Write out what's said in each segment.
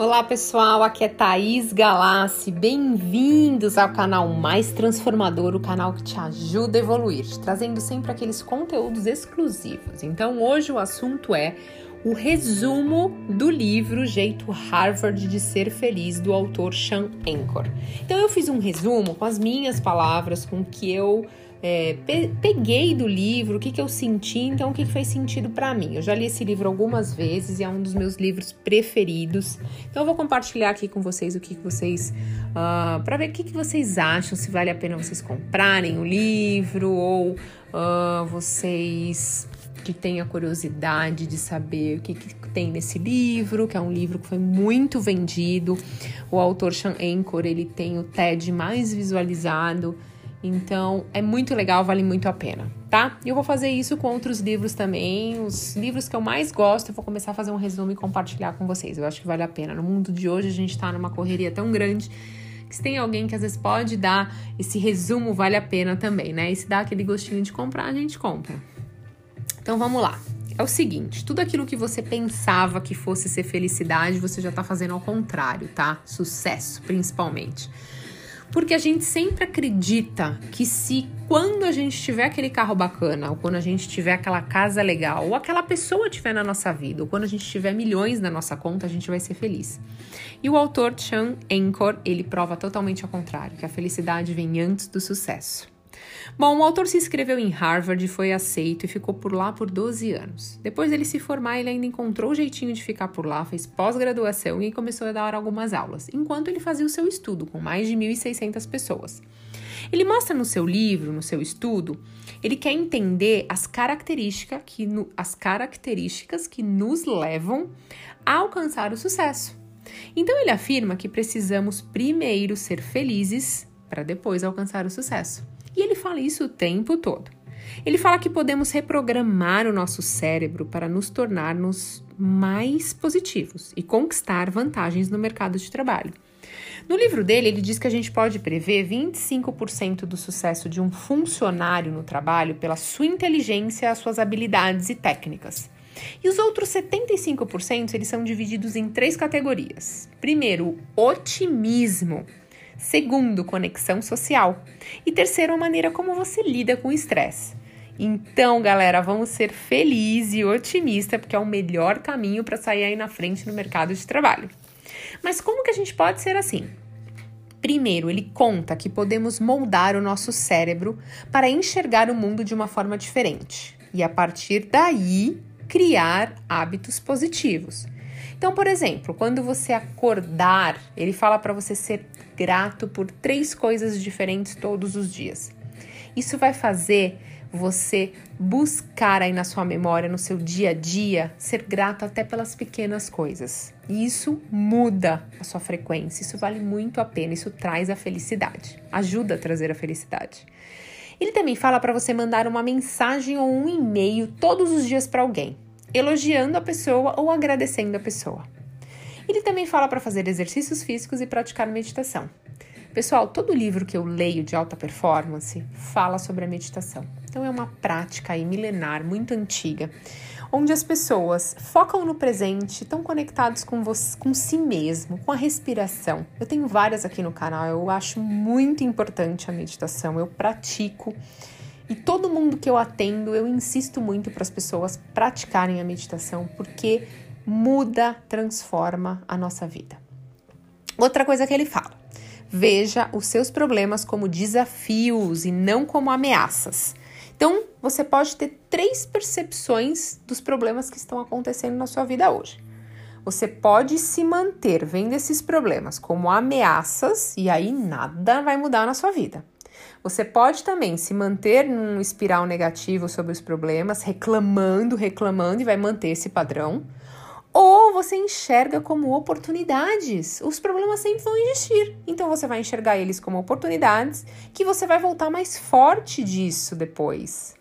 Olá pessoal, aqui é Thaís Galassi. Bem-vindos ao canal mais transformador, o canal que te ajuda a evoluir, trazendo sempre aqueles conteúdos exclusivos. Então hoje o assunto é o resumo do livro Jeito Harvard de Ser Feliz, do autor Sean Anchor. Então eu fiz um resumo com as minhas palavras, com o que eu é, pe peguei do livro, o que, que eu senti, então o que, que fez sentido para mim. Eu já li esse livro algumas vezes e é um dos meus livros preferidos. Então eu vou compartilhar aqui com vocês o que, que vocês. Uh, ah, para ver o que, que vocês acham, se vale a pena vocês comprarem o livro ou uh, vocês que têm a curiosidade de saber o que, que tem nesse livro, que é um livro que foi muito vendido. O autor Sean Anchor, ele tem o TED mais visualizado então é muito legal, vale muito a pena, tá? E eu vou fazer isso com outros livros também. Os livros que eu mais gosto, eu vou começar a fazer um resumo e compartilhar com vocês. Eu acho que vale a pena. No mundo de hoje a gente tá numa correria tão grande que se tem alguém que às vezes pode dar esse resumo, vale a pena também, né? E se dá aquele gostinho de comprar, a gente compra. Então vamos lá. É o seguinte, tudo aquilo que você pensava que fosse ser felicidade, você já tá fazendo ao contrário, tá? Sucesso, principalmente. Porque a gente sempre acredita que se quando a gente tiver aquele carro bacana, ou quando a gente tiver aquela casa legal, ou aquela pessoa tiver na nossa vida, ou quando a gente tiver milhões na nossa conta, a gente vai ser feliz. E o autor Chan Anchor, ele prova totalmente ao contrário, que a felicidade vem antes do sucesso. Bom, o autor se inscreveu em Harvard, foi aceito e ficou por lá por 12 anos. Depois dele se formar, ele ainda encontrou o jeitinho de ficar por lá, fez pós-graduação e começou a dar algumas aulas, enquanto ele fazia o seu estudo com mais de 1.600 pessoas. Ele mostra no seu livro, no seu estudo, ele quer entender as características que, as características que nos levam a alcançar o sucesso. Então ele afirma que precisamos primeiro ser felizes para depois alcançar o sucesso. E ele fala isso o tempo todo. Ele fala que podemos reprogramar o nosso cérebro para nos tornarmos mais positivos e conquistar vantagens no mercado de trabalho. No livro dele, ele diz que a gente pode prever 25% do sucesso de um funcionário no trabalho pela sua inteligência, as suas habilidades e técnicas. E os outros 75% eles são divididos em três categorias. Primeiro, otimismo. Segundo, conexão social. E terceiro, a maneira como você lida com o estresse. Então, galera, vamos ser felizes e otimistas, porque é o melhor caminho para sair aí na frente no mercado de trabalho. Mas como que a gente pode ser assim? Primeiro, ele conta que podemos moldar o nosso cérebro para enxergar o mundo de uma forma diferente e a partir daí criar hábitos positivos. Então, por exemplo, quando você acordar, ele fala para você ser grato por três coisas diferentes todos os dias. Isso vai fazer você buscar aí na sua memória, no seu dia a dia, ser grato até pelas pequenas coisas. E isso muda a sua frequência, isso vale muito a pena, isso traz a felicidade, ajuda a trazer a felicidade. Ele também fala para você mandar uma mensagem ou um e-mail todos os dias para alguém elogiando a pessoa ou agradecendo a pessoa. Ele também fala para fazer exercícios físicos e praticar meditação. Pessoal, todo livro que eu leio de alta performance fala sobre a meditação. Então é uma prática aí milenar, muito antiga, onde as pessoas focam no presente, estão conectados com você, com si mesmo, com a respiração. Eu tenho várias aqui no canal, eu acho muito importante a meditação, eu pratico e todo mundo que eu atendo, eu insisto muito para as pessoas praticarem a meditação, porque muda, transforma a nossa vida. Outra coisa que ele fala: veja os seus problemas como desafios e não como ameaças. Então, você pode ter três percepções dos problemas que estão acontecendo na sua vida hoje. Você pode se manter vendo esses problemas como ameaças e aí nada vai mudar na sua vida. Você pode também se manter num espiral negativo sobre os problemas, reclamando, reclamando e vai manter esse padrão. Ou você enxerga como oportunidades. Os problemas sempre vão existir. Então você vai enxergar eles como oportunidades que você vai voltar mais forte disso depois.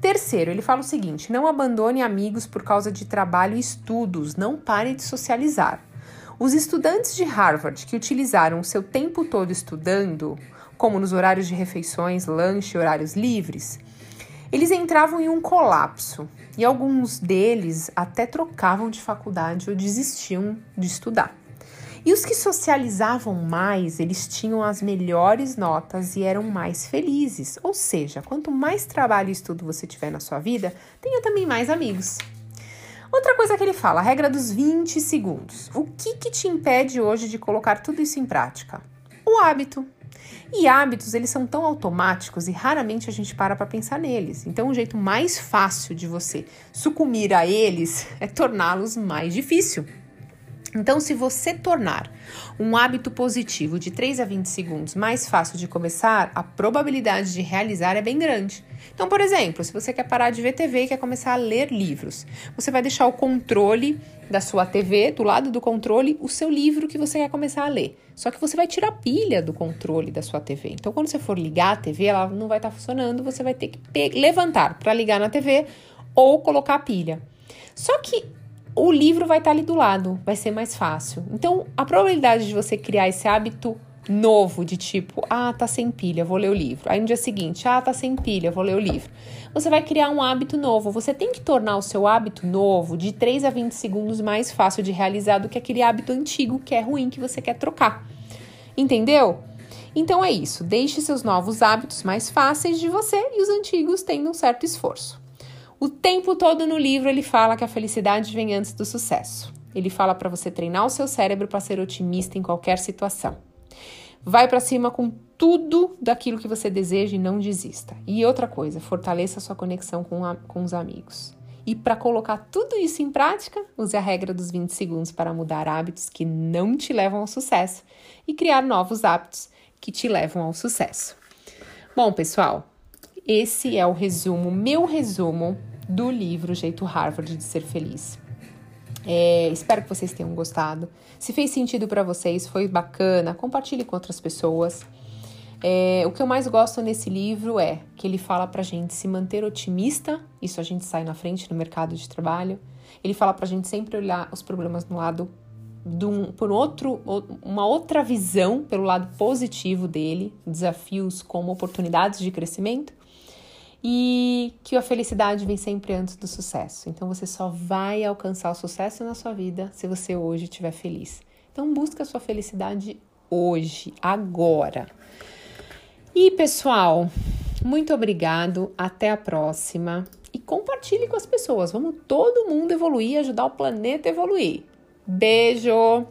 Terceiro, ele fala o seguinte: não abandone amigos por causa de trabalho e estudos, não pare de socializar. Os estudantes de Harvard que utilizaram o seu tempo todo estudando como nos horários de refeições, lanche, horários livres, eles entravam em um colapso e alguns deles até trocavam de faculdade ou desistiam de estudar. E os que socializavam mais, eles tinham as melhores notas e eram mais felizes. Ou seja, quanto mais trabalho e estudo você tiver na sua vida, tenha também mais amigos. Outra coisa que ele fala, a regra dos 20 segundos. O que, que te impede hoje de colocar tudo isso em prática? O hábito. E hábitos, eles são tão automáticos e raramente a gente para para pensar neles. Então, o jeito mais fácil de você sucumbir a eles é torná-los mais difícil. Então, se você tornar um hábito positivo de 3 a 20 segundos mais fácil de começar, a probabilidade de realizar é bem grande. Então, por exemplo, se você quer parar de ver TV e quer começar a ler livros, você vai deixar o controle da sua TV, do lado do controle, o seu livro que você quer começar a ler. Só que você vai tirar a pilha do controle da sua TV. Então, quando você for ligar a TV, ela não vai estar funcionando, você vai ter que levantar para ligar na TV ou colocar a pilha. Só que o livro vai estar ali do lado, vai ser mais fácil. Então, a probabilidade de você criar esse hábito novo de tipo, ah, tá sem pilha, vou ler o livro. Aí no dia seguinte, ah, tá sem pilha, vou ler o livro. Você vai criar um hábito novo. Você tem que tornar o seu hábito novo de 3 a 20 segundos mais fácil de realizar do que aquele hábito antigo que é ruim que você quer trocar. Entendeu? Então é isso. Deixe seus novos hábitos mais fáceis de você e os antigos tendo um certo esforço. O tempo todo no livro ele fala que a felicidade vem antes do sucesso. Ele fala para você treinar o seu cérebro para ser otimista em qualquer situação. Vai para cima com tudo daquilo que você deseja e não desista. E outra coisa, fortaleça sua conexão com, a, com os amigos. E para colocar tudo isso em prática, use a regra dos 20 segundos para mudar hábitos que não te levam ao sucesso e criar novos hábitos que te levam ao sucesso. Bom, pessoal, esse é o resumo, meu resumo do livro Jeito Harvard de Ser Feliz. É, espero que vocês tenham gostado. Se fez sentido para vocês, foi bacana, compartilhe com outras pessoas. É, o que eu mais gosto nesse livro é que ele fala pra gente se manter otimista, isso a gente sai na frente no mercado de trabalho. Ele fala pra gente sempre olhar os problemas no lado um, por outro, uma outra visão, pelo lado positivo dele, desafios como oportunidades de crescimento e que a felicidade vem sempre antes do sucesso. Então você só vai alcançar o sucesso na sua vida se você hoje estiver feliz. Então busca a sua felicidade hoje, agora. E pessoal, muito obrigado, até a próxima e compartilhe com as pessoas. Vamos todo mundo evoluir, ajudar o planeta a evoluir. Beijo!